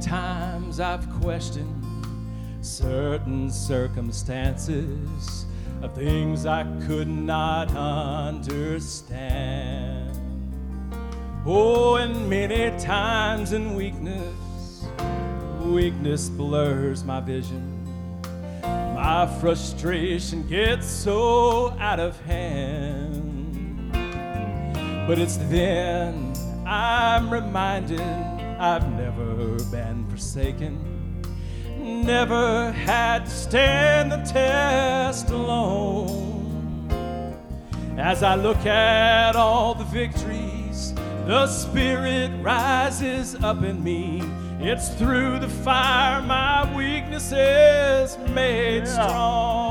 times I've questioned certain circumstances of things I could not understand. Oh, and many times in weakness, weakness blurs my vision. My frustration gets so out of hand. But it's then I'm reminded I've never been forsaken, never had to stand the test alone. As I look at all the victories, the Spirit rises up in me. It's through the fire my weakness is made Yeah. strong.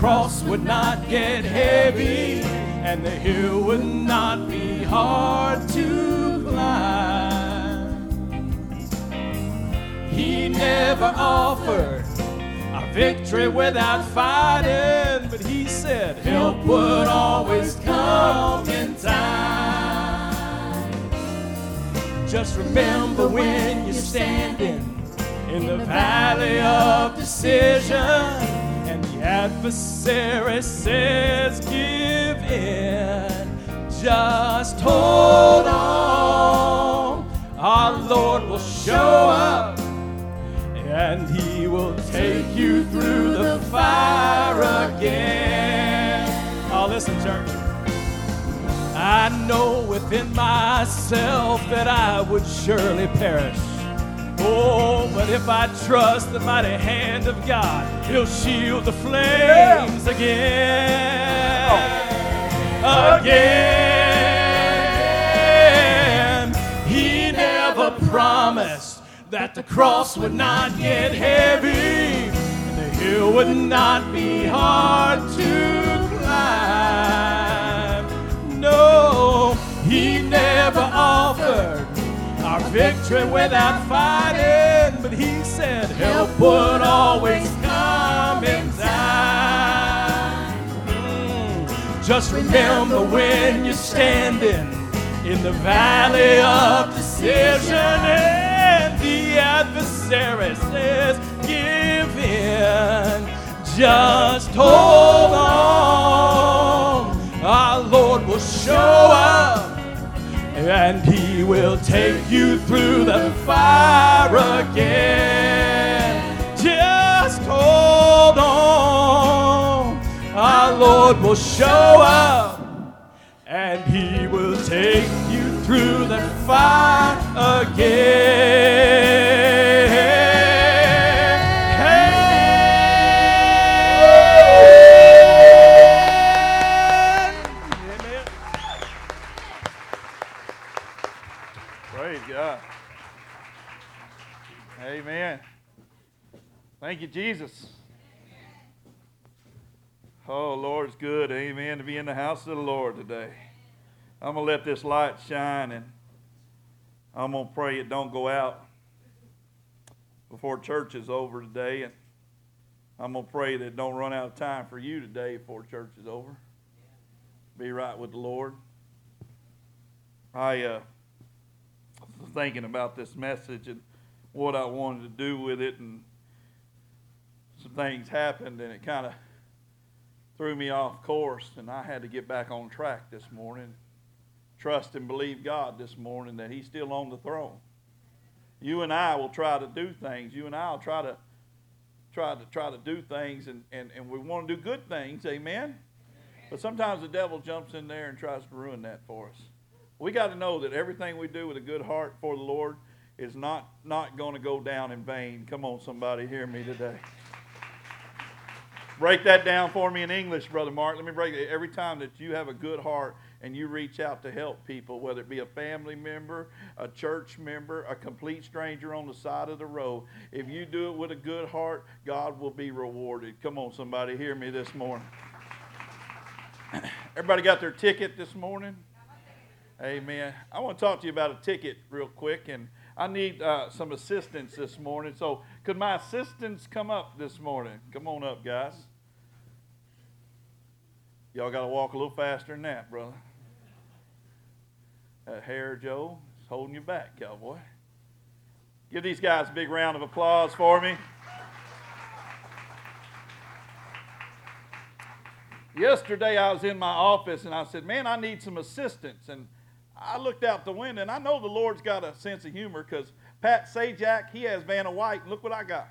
Cross would not get heavy and the hill would not be hard to climb. He never offered a victory without fighting, but he said help would always come in time. Just remember when you're standing in the valley of decision adversary says give in. Just hold on. Our Lord will show up and he will take you through the fire again. Oh, listen, church. I know within myself that I would surely perish. Oh, but if I trust the mighty hand of God, He'll shield the flames again. Oh. Again. He never promised that the cross would not get heavy and the hill would not be hard to climb. No, He never offered our victory without fighting, but He said help would always come in time. Just remember when you're standing in the valley of decision and the adversary says, Give in. Just hold on. Our Lord will show up and he will take you through the fire again. Just hold on. Our Lord will show up and he will take you through the fire again. Praise God. Amen. Thank you, Jesus. Oh, Lord, it's good. Amen. To be in the house of the Lord today. I'm going to let this light shine and I'm going to pray it don't go out before church is over today. And I'm going to pray that it don't run out of time for you today before church is over. Be right with the Lord. I, uh, thinking about this message and what I wanted to do with it, and some things happened, and it kind of threw me off course, and I had to get back on track this morning. Trust and believe God this morning that He's still on the throne. You and I will try to do things. You and I will try to try to try to do things, and, and, and we want to do good things. Amen. But sometimes the devil jumps in there and tries to ruin that for us. We got to know that everything we do with a good heart for the Lord is not, not going to go down in vain. Come on, somebody, hear me today. Break that down for me in English, Brother Mark. Let me break it. Every time that you have a good heart and you reach out to help people, whether it be a family member, a church member, a complete stranger on the side of the road, if you do it with a good heart, God will be rewarded. Come on, somebody, hear me this morning. Everybody got their ticket this morning? Amen. I want to talk to you about a ticket real quick, and I need uh, some assistance this morning. So, could my assistants come up this morning? Come on up, guys. Y'all got to walk a little faster than that, brother. That hair, Joe, is holding you back, cowboy. Give these guys a big round of applause for me. Yesterday, I was in my office and I said, Man, I need some assistance. And I looked out the window, and I know the Lord's got a sense of humor because Pat Sajak, he has Vanna White. Look what I got.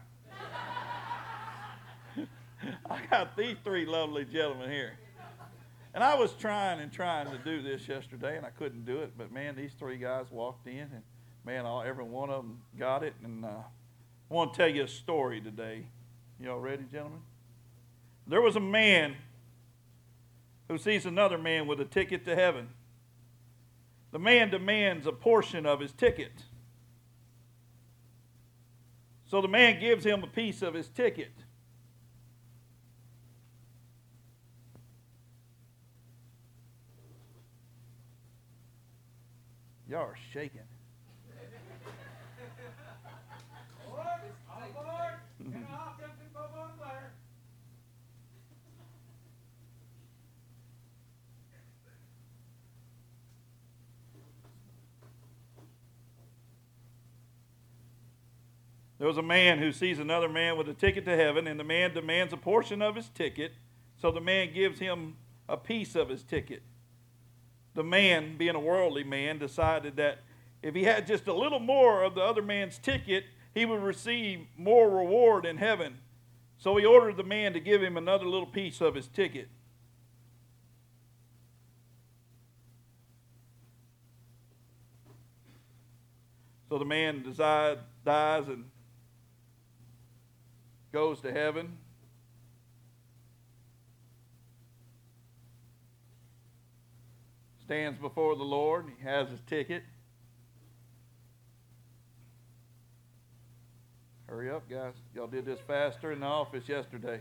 I got these three lovely gentlemen here. And I was trying and trying to do this yesterday, and I couldn't do it. But man, these three guys walked in, and man, all, every one of them got it. And uh, I want to tell you a story today. Y'all ready, gentlemen? There was a man who sees another man with a ticket to heaven. The man demands a portion of his ticket. So the man gives him a piece of his ticket. Y'all are shaking. There was a man who sees another man with a ticket to heaven, and the man demands a portion of his ticket, so the man gives him a piece of his ticket. The man, being a worldly man, decided that if he had just a little more of the other man's ticket, he would receive more reward in heaven. So he ordered the man to give him another little piece of his ticket. So the man dies and goes to heaven. Stands before the Lord. He has his ticket. Hurry up, guys. Y'all did this faster in the office yesterday.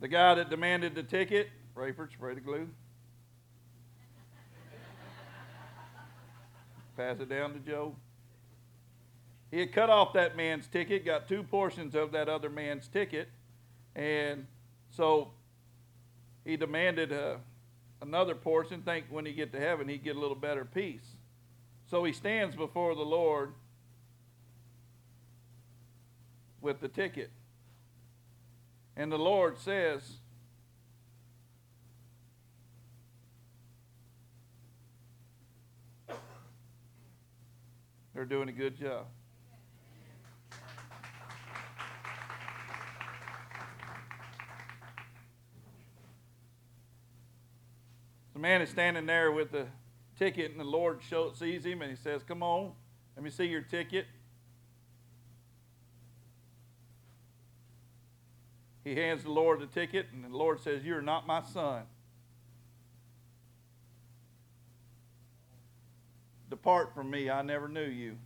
The guy that demanded the ticket, Rayford, spray the glue. Pass it down to Joe. He had cut off that man's ticket, got two portions of that other man's ticket, and so he demanded uh, another portion. Think when he get to heaven, he'd get a little better piece. So he stands before the Lord with the ticket. And the Lord says, They're doing a good job. The man is standing there with the ticket, and the Lord sees him and he says, Come on, let me see your ticket. He hands the Lord the ticket, and the Lord says, You're not my son. Depart from me, I never knew you.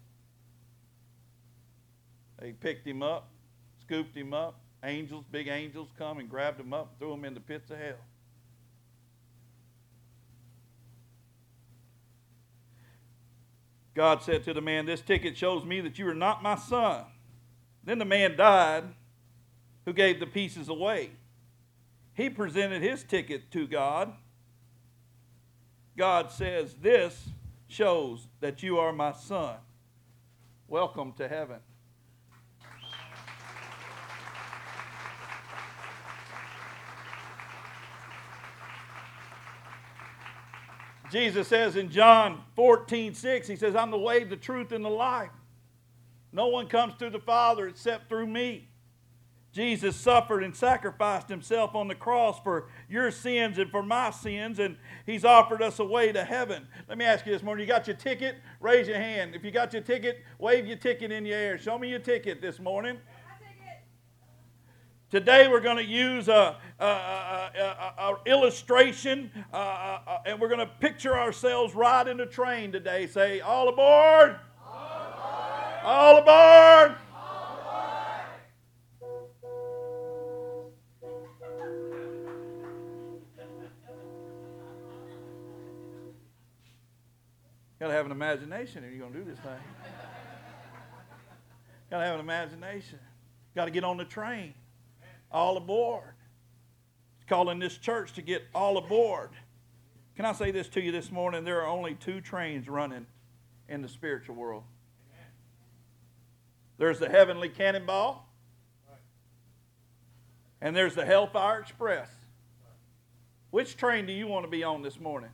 They picked him up, scooped him up. Angels, big angels, come and grabbed him up, threw him in the pits of hell. God said to the man, This ticket shows me that you are not my son. Then the man died who gave the pieces away. He presented his ticket to God. God says, This shows that you are my son. Welcome to heaven. Jesus says in John 14, 6, He says, I'm the way, the truth, and the life. No one comes to the Father except through me. Jesus suffered and sacrificed himself on the cross for your sins and for my sins, and he's offered us a way to heaven. Let me ask you this morning you got your ticket? Raise your hand. If you got your ticket, wave your ticket in the air. Show me your ticket this morning. Today we're going to use a, a, a, a illustration uh, uh, uh, and we're going to picture ourselves riding a train today. Say, all aboard! All aboard! All aboard! Got to have an imagination if you're going to do this thing. Got to have an imagination. Got to get on the train. All aboard. Calling this church to get all aboard. Can I say this to you this morning? There are only two trains running in the spiritual world. There's the heavenly cannonball, and there's the Hellfire Express. Which train do you want to be on this morning?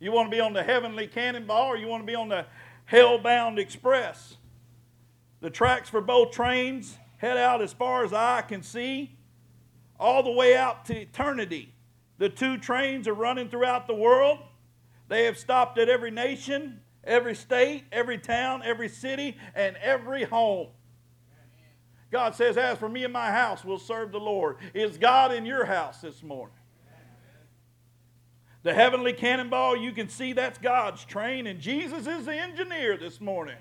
You want to be on the heavenly cannonball or you want to be on the hellbound express? The tracks for both trains head out as far as eye can see, all the way out to eternity. The two trains are running throughout the world. They have stopped at every nation, every state, every town, every city, and every home. God says, As for me and my house, we'll serve the Lord. Is God in your house this morning? The heavenly cannonball, you can see that's God's train, and Jesus is the engineer this morning.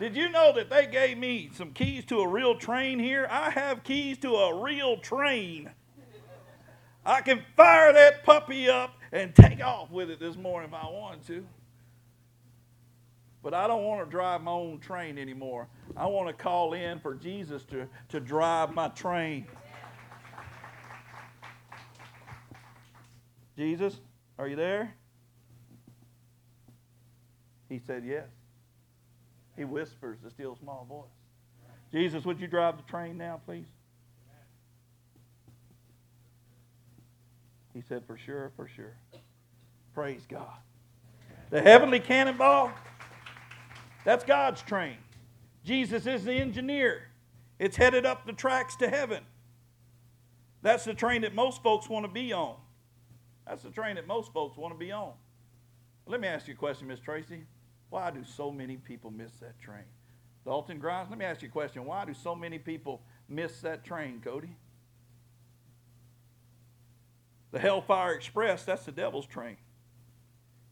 Did you know that they gave me some keys to a real train here? I have keys to a real train. I can fire that puppy up and take off with it this morning if I wanted to. But I don't want to drive my own train anymore. I want to call in for Jesus to, to drive my train. Jesus, are you there? He said, Yes. He whispers the still small voice. Jesus, would you drive the train now, please? He said, For sure, for sure. Praise God. The heavenly cannonball, that's God's train. Jesus is the engineer. It's headed up the tracks to heaven. That's the train that most folks want to be on. That's the train that most folks want to be on. Let me ask you a question, Miss Tracy. Why do so many people miss that train? Dalton Grimes, let me ask you a question. Why do so many people miss that train, Cody? The Hellfire Express, that's the devil's train.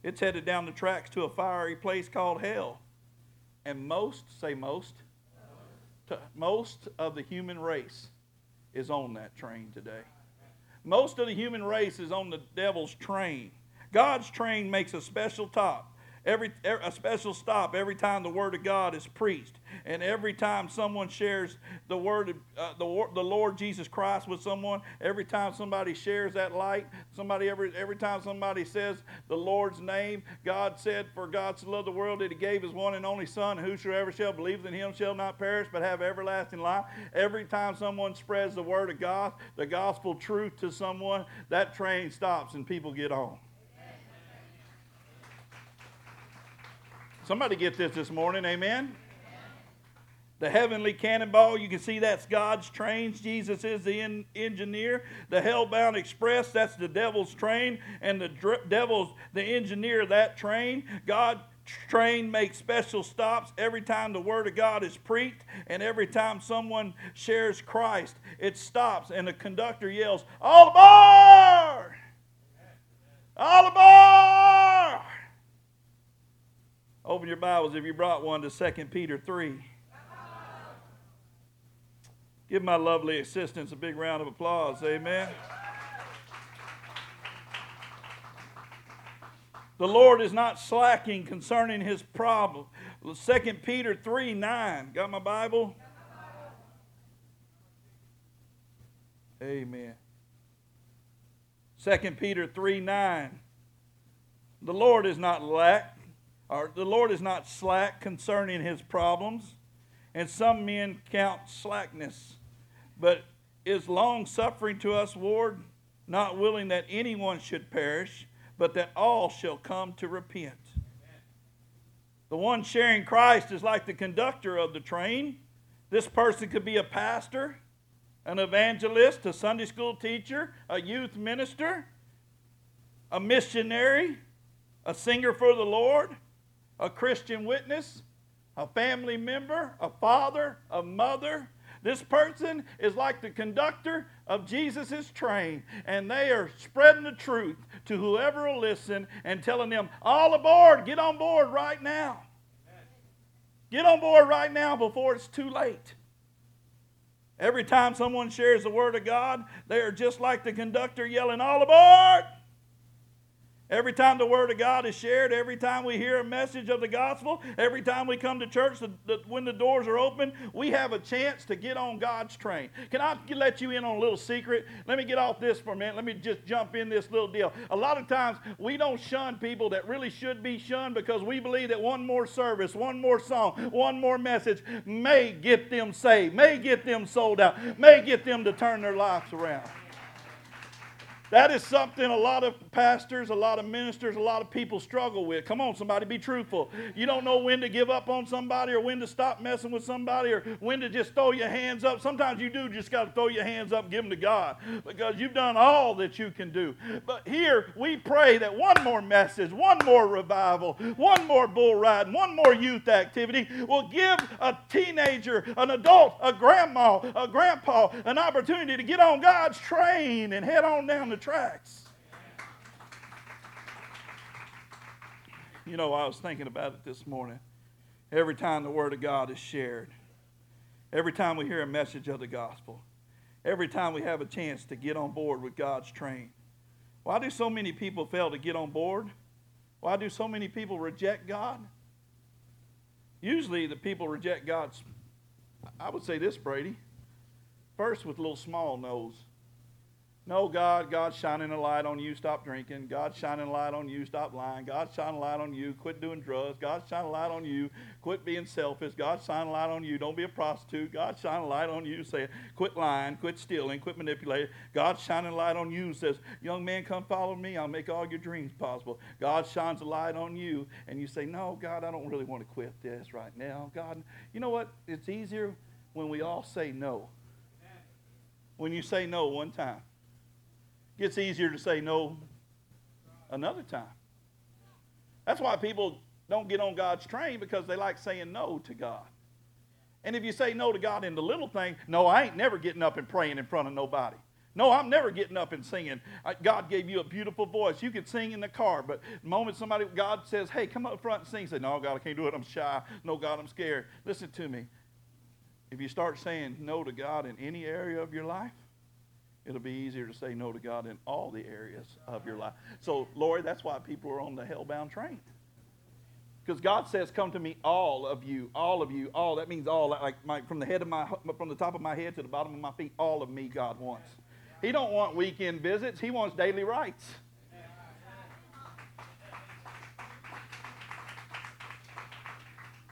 It's headed down the tracks to a fiery place called hell. And most, say most, most of the human race is on that train today. Most of the human race is on the devil's train. God's train makes a special top every, a special stop every time the word of God is preached, and every time someone shares the word, uh, the, the Lord Jesus Christ with someone, every time somebody shares that light, somebody every every time somebody says the Lord's name, God said, "For God so loved the world that He gave His one and only Son, whosoever shall believe in Him shall not perish but have everlasting life." Every time someone spreads the word of God, the gospel truth to someone, that train stops and people get on. Somebody get this this morning, amen? The heavenly cannonball, you can see that's God's train. Jesus is the in, engineer. The hellbound express, that's the devil's train. And the dr- devil's the engineer of that train. God train makes special stops every time the word of God is preached and every time someone shares Christ. It stops and the conductor yells, All aboard! All aboard! Open your Bibles if you brought one to 2 Peter 3. Give my lovely assistants a big round of applause. Amen. The Lord is not slacking concerning his problem. 2 Peter 3 9. Got my Bible? Amen. 2 Peter 3 9. The Lord is not lack, or the Lord is not slack concerning his problems, and some men count slackness, but is long suffering to us, Lord, not willing that anyone should perish, but that all shall come to repent. The one sharing Christ is like the conductor of the train. This person could be a pastor, an evangelist, a Sunday school teacher, a youth minister, a missionary, a singer for the Lord a Christian witness, a family member, a father, a mother. This person is like the conductor of Jesus' train, and they are spreading the truth to whoever will listen and telling them, All aboard, get on board right now. Get on board right now before it's too late. Every time someone shares the Word of God, they are just like the conductor yelling, All aboard! Every time the Word of God is shared, every time we hear a message of the gospel, every time we come to church, the, the, when the doors are open, we have a chance to get on God's train. Can I let you in on a little secret? Let me get off this for a minute. Let me just jump in this little deal. A lot of times we don't shun people that really should be shunned because we believe that one more service, one more song, one more message may get them saved, may get them sold out, may get them to turn their lives around. That is something a lot of pastors, a lot of ministers, a lot of people struggle with. Come on, somebody, be truthful. You don't know when to give up on somebody or when to stop messing with somebody or when to just throw your hands up. Sometimes you do just got to throw your hands up give them to God because you've done all that you can do. But here we pray that one more message, one more revival, one more bull riding, one more youth activity will give a teenager, an adult, a grandma, a grandpa an opportunity to get on God's train and head on down the tracks. You know, I was thinking about it this morning. Every time the Word of God is shared, every time we hear a message of the gospel, every time we have a chance to get on board with God's train, why do so many people fail to get on board? Why do so many people reject God? Usually, the people reject God's, I would say this, Brady, first with a little small nose. No, God, God's shining a light on you, stop drinking. God's shining a light on you, stop lying. God's shining a light on you, quit doing drugs. God's shining a light on you, quit being selfish. God's shining a light on you, don't be a prostitute. God's shining a light on you, say, quit lying, quit stealing, quit manipulating. God's shining a light on you, says, young man, come follow me, I'll make all your dreams possible. God shines a light on you, and you say, no, God, I don't really want to quit this right now. God, you know what? It's easier when we all say no. When you say no one time gets easier to say no another time. That's why people don't get on God's train because they like saying no to God. And if you say no to God in the little thing, no, I ain't never getting up and praying in front of nobody. No, I'm never getting up and singing. God gave you a beautiful voice. You could sing in the car, but the moment somebody, God says, hey, come up front and sing, say, no, God, I can't do it. I'm shy. No, God, I'm scared. Listen to me. If you start saying no to God in any area of your life, it'll be easier to say no to God in all the areas of your life. So, Lord, that's why people are on the hellbound train. Because God says, "Come to me, all of you, all of you, all." That means all, like my, from the head of my, from the top of my head to the bottom of my feet. All of me, God wants. He don't want weekend visits. He wants daily rights.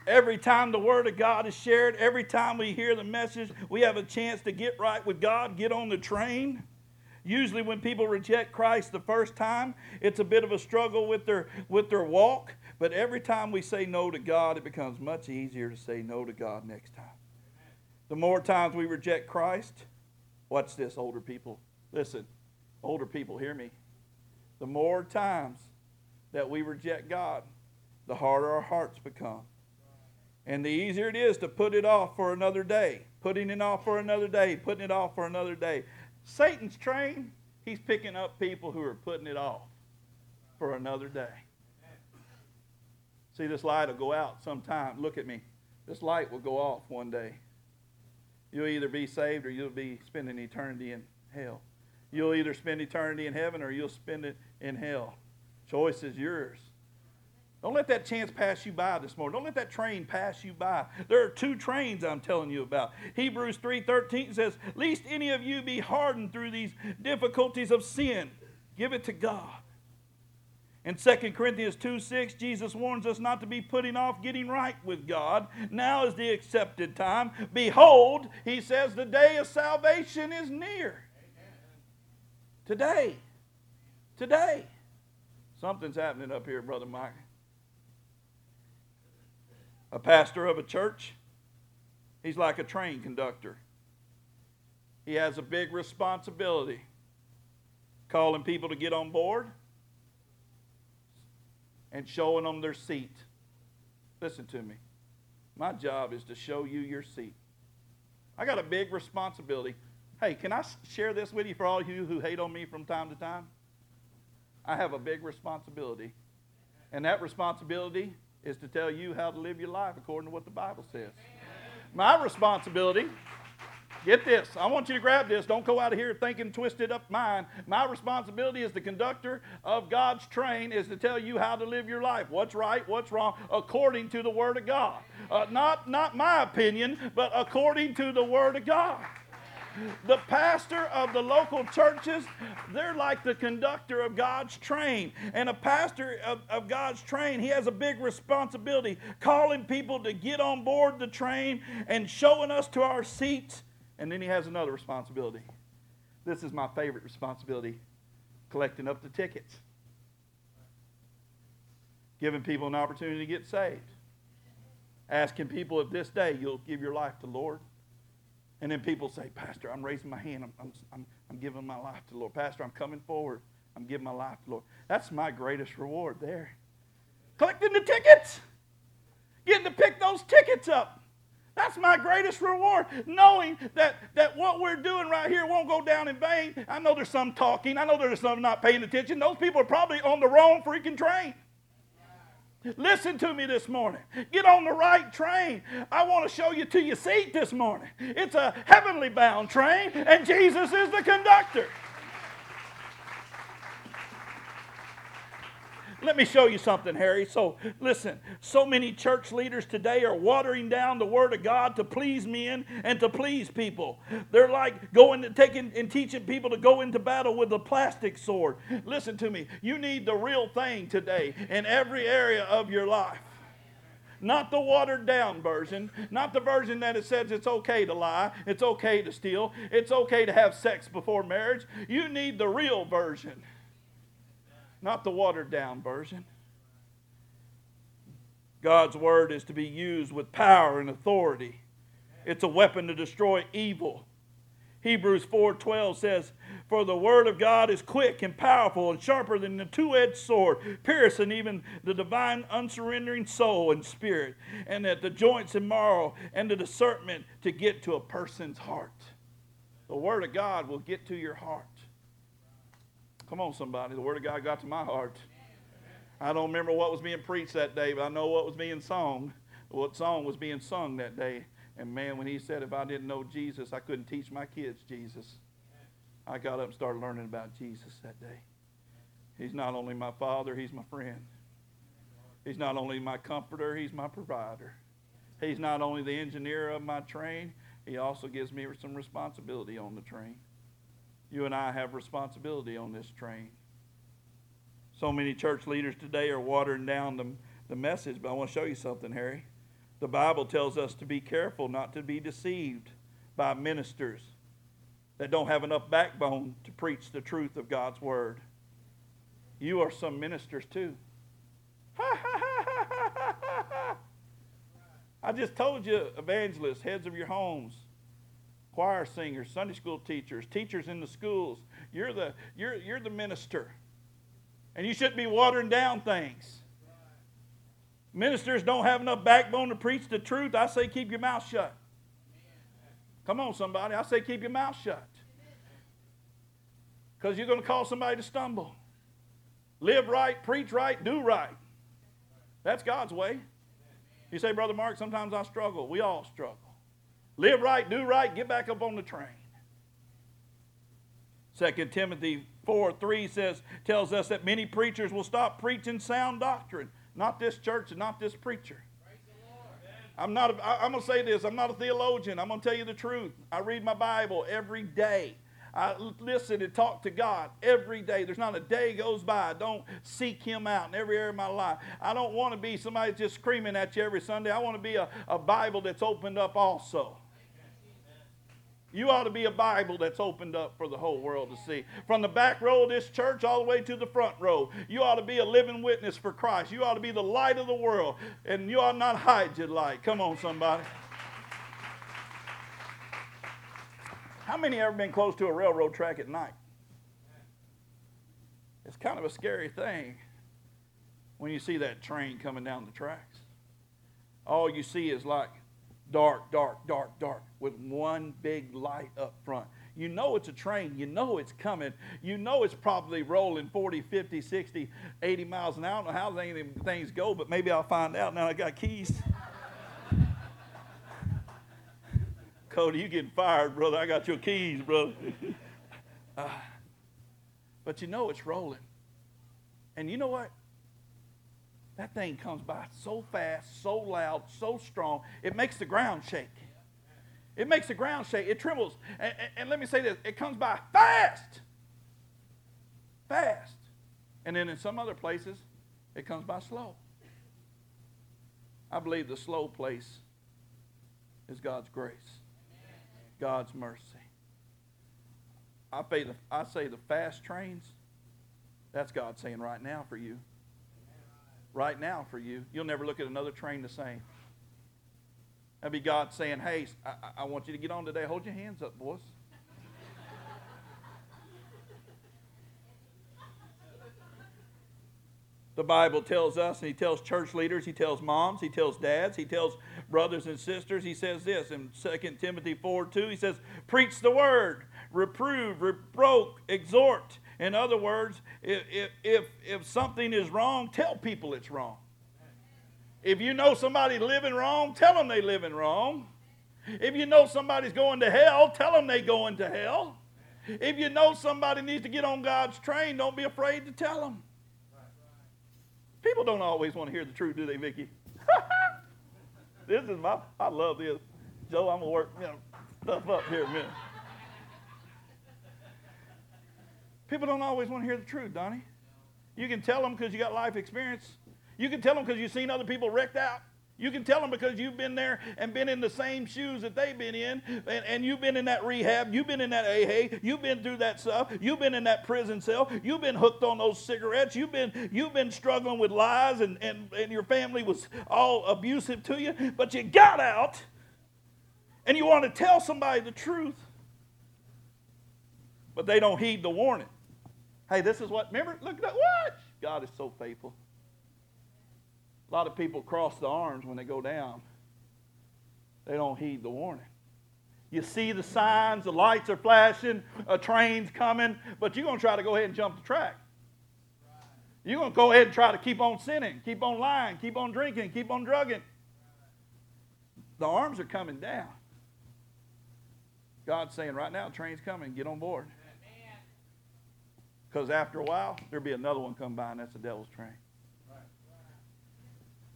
Every time the Word of God is shared, every time we hear the message, we have a chance to get right with God, get on the train. Usually, when people reject Christ the first time, it's a bit of a struggle with their, with their walk. But every time we say no to God, it becomes much easier to say no to God next time. The more times we reject Christ, watch this, older people. Listen, older people, hear me. The more times that we reject God, the harder our hearts become. And the easier it is to put it off for another day, putting it off for another day, putting it off for another day. Satan's train, he's picking up people who are putting it off for another day. See, this light will go out sometime. Look at me. This light will go off one day. You'll either be saved or you'll be spending eternity in hell. You'll either spend eternity in heaven or you'll spend it in hell. Choice is yours. Don't let that chance pass you by this morning. Don't let that train pass you by. There are two trains I'm telling you about. Hebrews 3:13 says, "Least any of you be hardened through these difficulties of sin. Give it to God." In 2 Corinthians 2 6, Jesus warns us not to be putting off getting right with God. Now is the accepted time. Behold, he says, the day of salvation is near. Today. Today. Something's happening up here, Brother Mike a pastor of a church, he's like a train conductor. He has a big responsibility calling people to get on board and showing them their seat. Listen to me. My job is to show you your seat. I got a big responsibility. Hey, can I share this with you for all you who hate on me from time to time? I have a big responsibility. And that responsibility is to tell you how to live your life according to what the Bible says. My responsibility, Get this. I want you to grab this. Don't go out of here thinking twisted up mind. My responsibility as the conductor of God's train is to tell you how to live your life. What's right, what's wrong, according to the Word of God. Uh, not, not my opinion, but according to the Word of God. The pastor of the local churches, they're like the conductor of God's train. And a pastor of, of God's train, he has a big responsibility calling people to get on board the train and showing us to our seats. And then he has another responsibility. This is my favorite responsibility collecting up the tickets, giving people an opportunity to get saved, asking people if this day you'll give your life to Lord. And then people say, Pastor, I'm raising my hand. I'm, I'm, I'm, I'm giving my life to the Lord. Pastor, I'm coming forward. I'm giving my life to the Lord. That's my greatest reward there. Collecting the tickets. Getting to pick those tickets up. That's my greatest reward, knowing that, that what we're doing right here won't go down in vain. I know there's some talking. I know there's some not paying attention. Those people are probably on the wrong freaking train. Listen to me this morning. Get on the right train. I want to show you to your seat this morning. It's a heavenly bound train, and Jesus is the conductor. Let me show you something, Harry. So, listen, so many church leaders today are watering down the Word of God to please men and to please people. They're like going to taking and teaching people to go into battle with a plastic sword. Listen to me. You need the real thing today in every area of your life. Not the watered down version, not the version that it says it's okay to lie, it's okay to steal, it's okay to have sex before marriage. You need the real version not the watered down version. God's word is to be used with power and authority. It's a weapon to destroy evil. Hebrews 4:12 says, "For the word of God is quick and powerful and sharper than the two-edged sword, piercing even the divine unsurrendering soul and spirit, and at the joints and marrow and the discernment to get to a person's heart." The word of God will get to your heart. Come on, somebody. The Word of God got to my heart. I don't remember what was being preached that day, but I know what was being sung, what song was being sung that day. And man, when he said, if I didn't know Jesus, I couldn't teach my kids Jesus, I got up and started learning about Jesus that day. He's not only my father, he's my friend. He's not only my comforter, he's my provider. He's not only the engineer of my train, he also gives me some responsibility on the train. You and I have responsibility on this train. So many church leaders today are watering down the, the message, but I want to show you something, Harry. The Bible tells us to be careful not to be deceived by ministers that don't have enough backbone to preach the truth of God's word. You are some ministers too. I just told you, evangelists, heads of your homes, choir singers, Sunday school teachers, teachers in the schools. You're the, you're, you're the minister. And you shouldn't be watering down things. Ministers don't have enough backbone to preach the truth. I say keep your mouth shut. Come on, somebody. I say keep your mouth shut. Because you're going to cause somebody to stumble. Live right, preach right, do right. That's God's way. You say, Brother Mark, sometimes I struggle. We all struggle. Live right, do right, get back up on the train. 2 Timothy 4 3 says, tells us that many preachers will stop preaching sound doctrine. Not this church and not this preacher. I'm not. A, I'm going to say this. I'm not a theologian. I'm to tell you the truth. I read my Bible every day. I listen and talk to God every day. There's not a day goes by I don't seek Him out in every area of my life. I don't want to be somebody just screaming at you every Sunday. I want to be a, a Bible that's opened up also. You ought to be a Bible that's opened up for the whole world to see. From the back row of this church all the way to the front row, you ought to be a living witness for Christ. You ought to be the light of the world, and you ought not hide your light. Come on, somebody. How many ever been close to a railroad track at night? It's kind of a scary thing when you see that train coming down the tracks. All you see is like dark, dark, dark, dark, with one big light up front. You know it's a train. You know it's coming. You know it's probably rolling 40, 50, 60, 80 miles an hour. I don't know how any things go, but maybe I'll find out now I got keys. Cody, you getting fired, brother. I got your keys, brother. Uh, but you know it's rolling. And you know what? That thing comes by so fast, so loud, so strong, it makes the ground shake. It makes the ground shake. It trembles. And, and, and let me say this it comes by fast. Fast. And then in some other places, it comes by slow. I believe the slow place is God's grace, God's mercy. I, the, I say the fast trains, that's God saying right now for you. Right now for you. You'll never look at another train the same. That'd be God saying, hey, I, I want you to get on today. Hold your hands up, boys. the Bible tells us, and He tells church leaders, He tells moms, He tells dads, He tells brothers and sisters. He says this in 2 Timothy 4 2. He says, Preach the word, reprove, reproach, exhort. In other words, if, if, if something is wrong, tell people it's wrong. If you know somebody living wrong, tell them they living wrong. If you know somebody's going to hell, tell them they going to hell. If you know somebody needs to get on God's train, don't be afraid to tell them. People don't always want to hear the truth, do they, Vicky? this is my, I love this. Joe, I'm going to work you know, stuff up here a minute. People don't always want to hear the truth, Donnie. You can tell them because you got life experience. You can tell them because you've seen other people wrecked out. You can tell them because you've been there and been in the same shoes that they've been in, and, and, you've been in that rehab, you've been in that AA, you've been through that stuff, you've been in that prison cell, you've been hooked on those cigarettes, you've been you've been struggling with lies, and, and, and your family was all abusive to you, but you got out, and you want to tell somebody the truth, but they don't heed the warning. Hey, this is what, remember, look at that, what? God is so faithful. A lot of people cross the arms when they go down. They don't heed the warning. You see the signs, the lights are flashing, a train's coming, but you're going to try to go ahead and jump the track. You're going to go ahead and try to keep on sinning, keep on lying, keep on drinking, keep on drugging. The arms are coming down. God's saying right now, train's coming, get on board. Because after a while, there'll be another one come by, and that's the devil's train.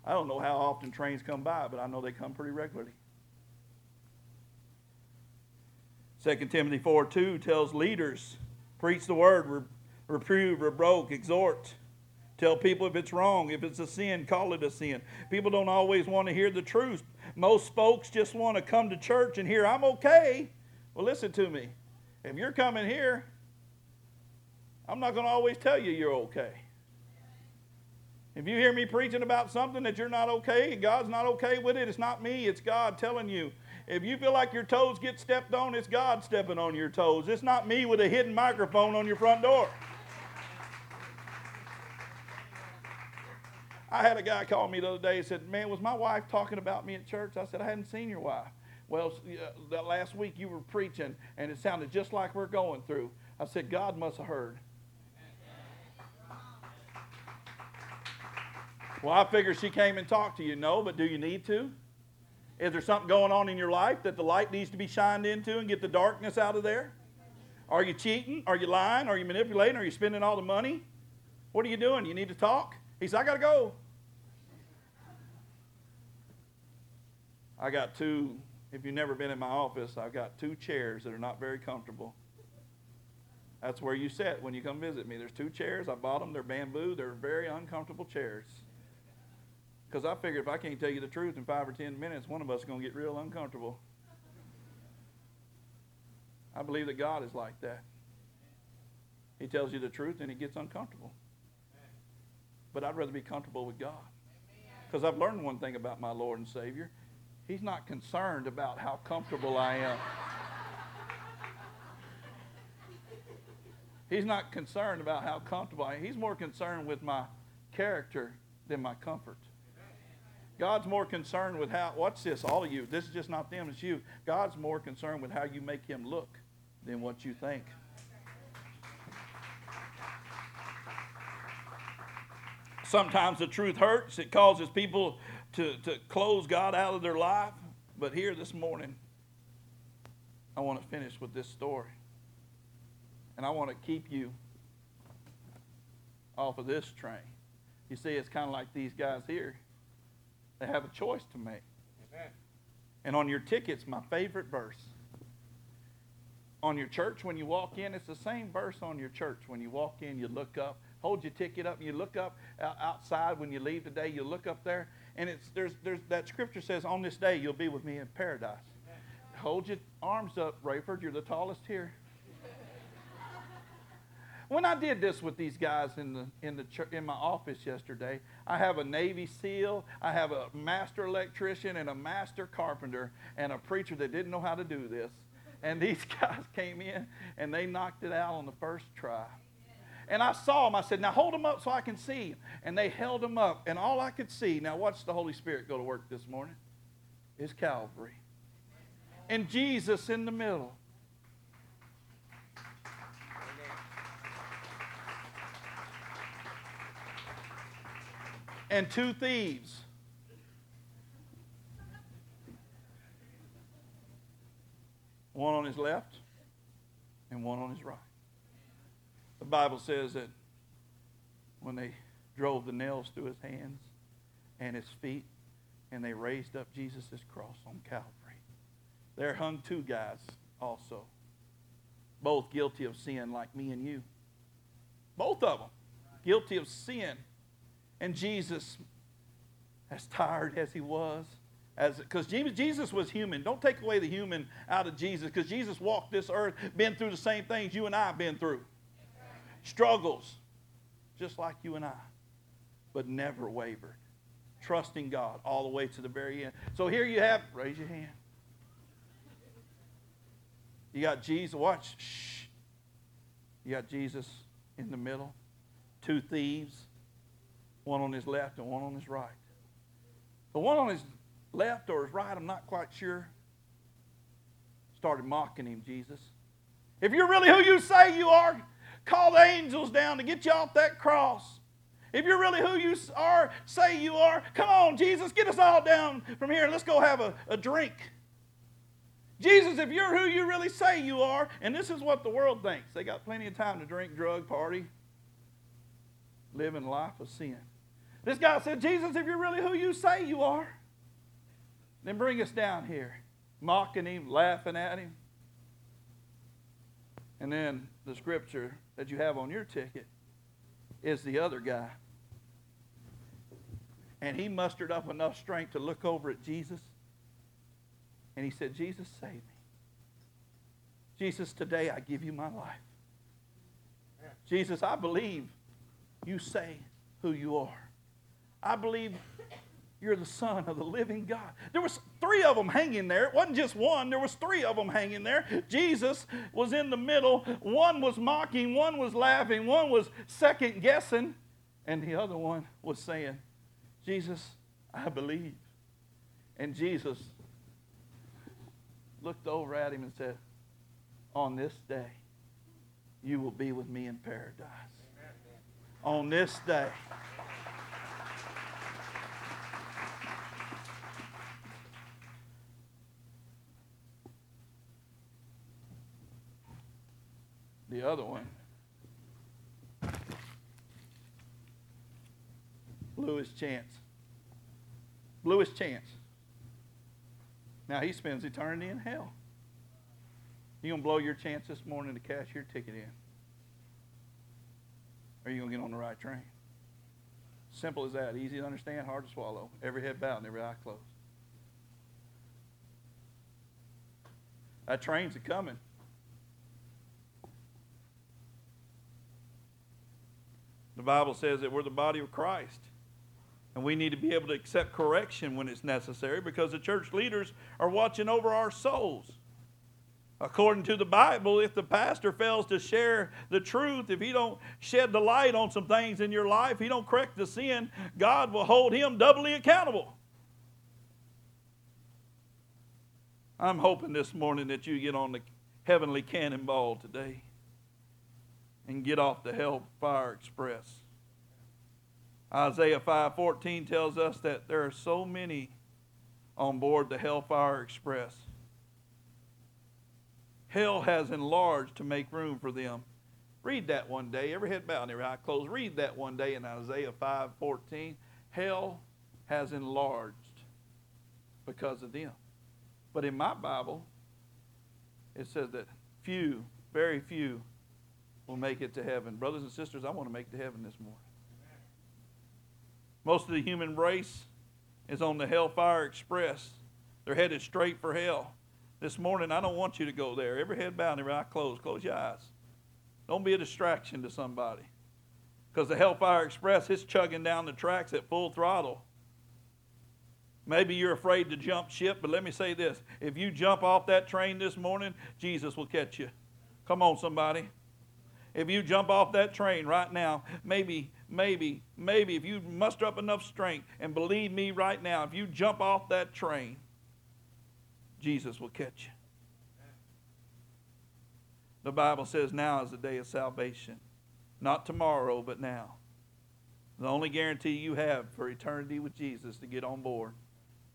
I don't know how often trains come by, but I know they come pretty regularly. 2 Timothy 4 2 tells leaders, preach the word, reprove, rebuke, exhort. Tell people if it's wrong, if it's a sin, call it a sin. People don't always want to hear the truth. Most folks just want to come to church and hear, I'm okay. Well, listen to me. If you're coming here, I'm not going to always tell you you're okay. If you hear me preaching about something that you're not okay God's not okay with it, it's not me, it's God telling you. If you feel like your toes get stepped on, it's God stepping on your toes. It's not me with a hidden microphone on your front door. I had a guy call me the other day and said, Man, was my wife talking about me at church? I said, I hadn't seen your wife. Well, uh, that last week you were preaching and it sounded just like we're going through. I said, God must have heard. Well, I figure she came and talked to you. No, but do you need to? Is there something going on in your life that the light needs to be shined into and get the darkness out of there? Are you cheating? Are you lying? Are you manipulating? Are you spending all the money? What are you doing? You need to talk? He said, I got to go. I got two, if you've never been in my office, I've got two chairs that are not very comfortable. That's where you sit when you come visit me. There's two chairs. I bought them. They're bamboo. They're very uncomfortable chairs. Because I figured if I can't tell you the truth in five or ten minutes, one of us is going to get real uncomfortable. I believe that God is like that. He tells you the truth and he gets uncomfortable. But I'd rather be comfortable with God. Because I've learned one thing about my Lord and Savior. He's not concerned about how comfortable I am. He's not concerned about how comfortable I am. He's more concerned with my character than my comfort. God's more concerned with how, what's this, all of you, this is just not them, it's you. God's more concerned with how you make him look than what you think. Sometimes the truth hurts. It causes people to, to close God out of their life. But here this morning, I want to finish with this story. And I want to keep you off of this train. You see, it's kind of like these guys here. They have a choice to make. Amen. And on your tickets, my favorite verse. On your church, when you walk in, it's the same verse on your church. When you walk in, you look up, hold your ticket up, and you look up outside when you leave today. You look up there, and it's there's there's that scripture says, "On this day, you'll be with me in paradise." Hold your arms up, Rayford. You're the tallest here. When I did this with these guys in the in the in my office yesterday, I have a Navy SEAL, I have a master electrician, and a master carpenter, and a preacher that didn't know how to do this. And these guys came in and they knocked it out on the first try. And I saw them. I said, "Now hold them up so I can see." And they held them up, and all I could see. Now watch the Holy Spirit go to work this morning. Is Calvary, and Jesus in the middle. And two thieves. One on his left and one on his right. The Bible says that when they drove the nails through his hands and his feet and they raised up Jesus' cross on Calvary, there hung two guys also, both guilty of sin like me and you. Both of them guilty of sin and Jesus, as tired as he was, as because Jesus was human. Don't take away the human out of Jesus, because Jesus walked this earth, been through the same things you and I have been through. Struggles, just like you and I, but never wavered. Trusting God all the way to the very end. So here you have, raise your hand. You got Jesus, watch, shh. You got Jesus in the middle, two thieves one on his left and one on his right. The one on his left or his right, I'm not quite sure, started mocking him, Jesus. If you're really who you say you are, call the angels down to get you off that cross. If you're really who you are, say you are, come on, Jesus, get us all down from here and let's go have a, a drink. Jesus, if you're who you really say you are, and this is what the world thinks, they got plenty of time to drink, drug, party, live in life of sin. This guy said, Jesus, if you're really who you say you are, then bring us down here. Mocking him, laughing at him. And then the scripture that you have on your ticket is the other guy. And he mustered up enough strength to look over at Jesus. And he said, Jesus, save me. Jesus, today I give you my life. Jesus, I believe you say who you are. I believe you're the son of the living God. There was three of them hanging there. It wasn't just one. There was three of them hanging there. Jesus was in the middle. One was mocking, one was laughing, one was second guessing, and the other one was saying, "Jesus, I believe." And Jesus looked over at him and said, "On this day, you will be with me in paradise." On this day, the other one blew his chance. Blew his chance. Now he spends eternity in hell. You gonna blow your chance this morning to cash your ticket in? Or are you gonna get on the right train? Simple as that. Easy to understand, hard to swallow. Every head bowed and every eye closed. That train's a coming. The Bible says that we're the body of Christ. And we need to be able to accept correction when it's necessary because the church leaders are watching over our souls. According to the Bible, if the pastor fails to share the truth, if he don't shed the light on some things in your life, he don't correct the sin, God will hold him doubly accountable. I'm hoping this morning that you get on the heavenly cannonball today and get off the Hellfire Express. Isaiah 5:14 tells us that there are so many on board the Hellfire Express Hell has enlarged to make room for them. Read that one day. Every head bowed and every eye closed. Read that one day in Isaiah 5:14. Hell has enlarged because of them. But in my Bible, it says that few, very few, will make it to heaven. Brothers and sisters, I want to make it to heaven this morning. Most of the human race is on the Hellfire Express. They're headed straight for hell. This morning, I don't want you to go there. Every head bowed every eye closed. Close your eyes. Don't be a distraction to somebody. Because the Hellfire Express is chugging down the tracks at full throttle. Maybe you're afraid to jump ship, but let me say this. If you jump off that train this morning, Jesus will catch you. Come on, somebody. If you jump off that train right now, maybe, maybe, maybe, if you muster up enough strength and believe me right now, if you jump off that train, Jesus will catch you. The Bible says now is the day of salvation. Not tomorrow, but now. The only guarantee you have for eternity with Jesus to get on board.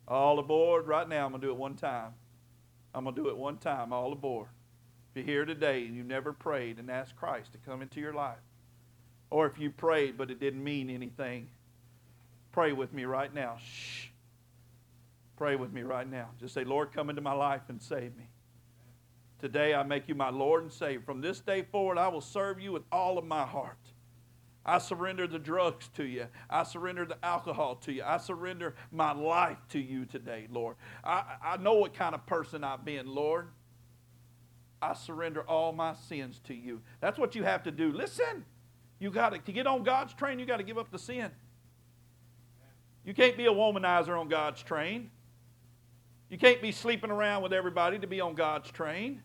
All aboard right now. I'm going to do it one time. I'm going to do it one time. All aboard. You're here today and you never prayed and asked Christ to come into your life, or if you prayed but it didn't mean anything, pray with me right now. Shh. Pray with me right now. Just say, Lord, come into my life and save me. Today I make you my Lord and Savior. From this day forward, I will serve you with all of my heart. I surrender the drugs to you. I surrender the alcohol to you. I surrender my life to you today, Lord. I, I know what kind of person I've been, Lord. I surrender all my sins to you. That's what you have to do. Listen, you got to, get on God's train, you got to give up the sin. You can't be a womanizer on God's train. You can't be sleeping around with everybody to be on God's train.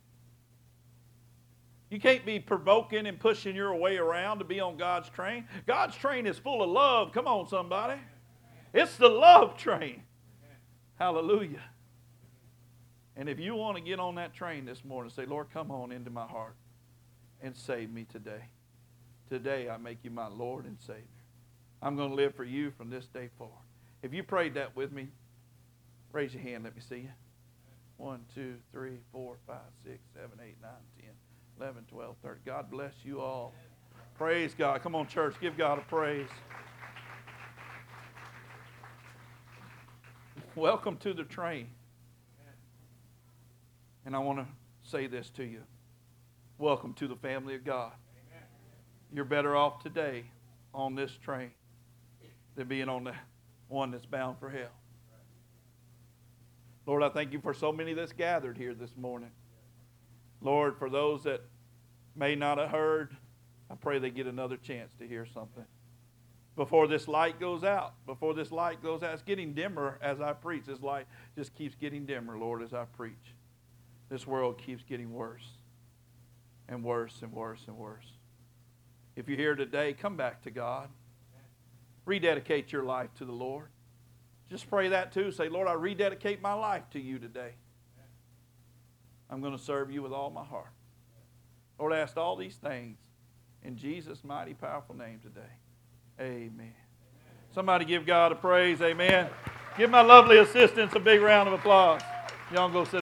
You can't be provoking and pushing your way around to be on God's train. God's train is full of love. Come on, somebody. It's the love train. Hallelujah. And if you want to get on that train this morning, say, Lord, come on into my heart and save me today. Today I make you my Lord and Savior. I'm going to live for you from this day forward. If you prayed that with me, Raise your hand. Let me see you. 1, 2, 3, 4, 5, 6, 7, 8, 9, 10, 11, 12, 13. God bless you all. Praise God. Come on, church. Give God a praise. Welcome to the train. And I want to say this to you. Welcome to the family of God. You're better off today on this train than being on the one that's bound for hell. Lord, I thank you for so many that's gathered here this morning. Lord, for those that may not have heard, I pray they get another chance to hear something. Before this light goes out, before this light goes out, it's getting dimmer as I preach. This light just keeps getting dimmer, Lord, as I preach. This world keeps getting worse and worse and worse and worse. If you're here today, come back to God. Rededicate your life to the Lord. Just pray that too. Say, Lord, I rededicate my life to you today. I'm going to serve you with all my heart. Lord, I asked all these things in Jesus' mighty, powerful name today. Amen. Somebody give God a praise. Amen. Give my lovely assistants a big round of applause. Y'all go sit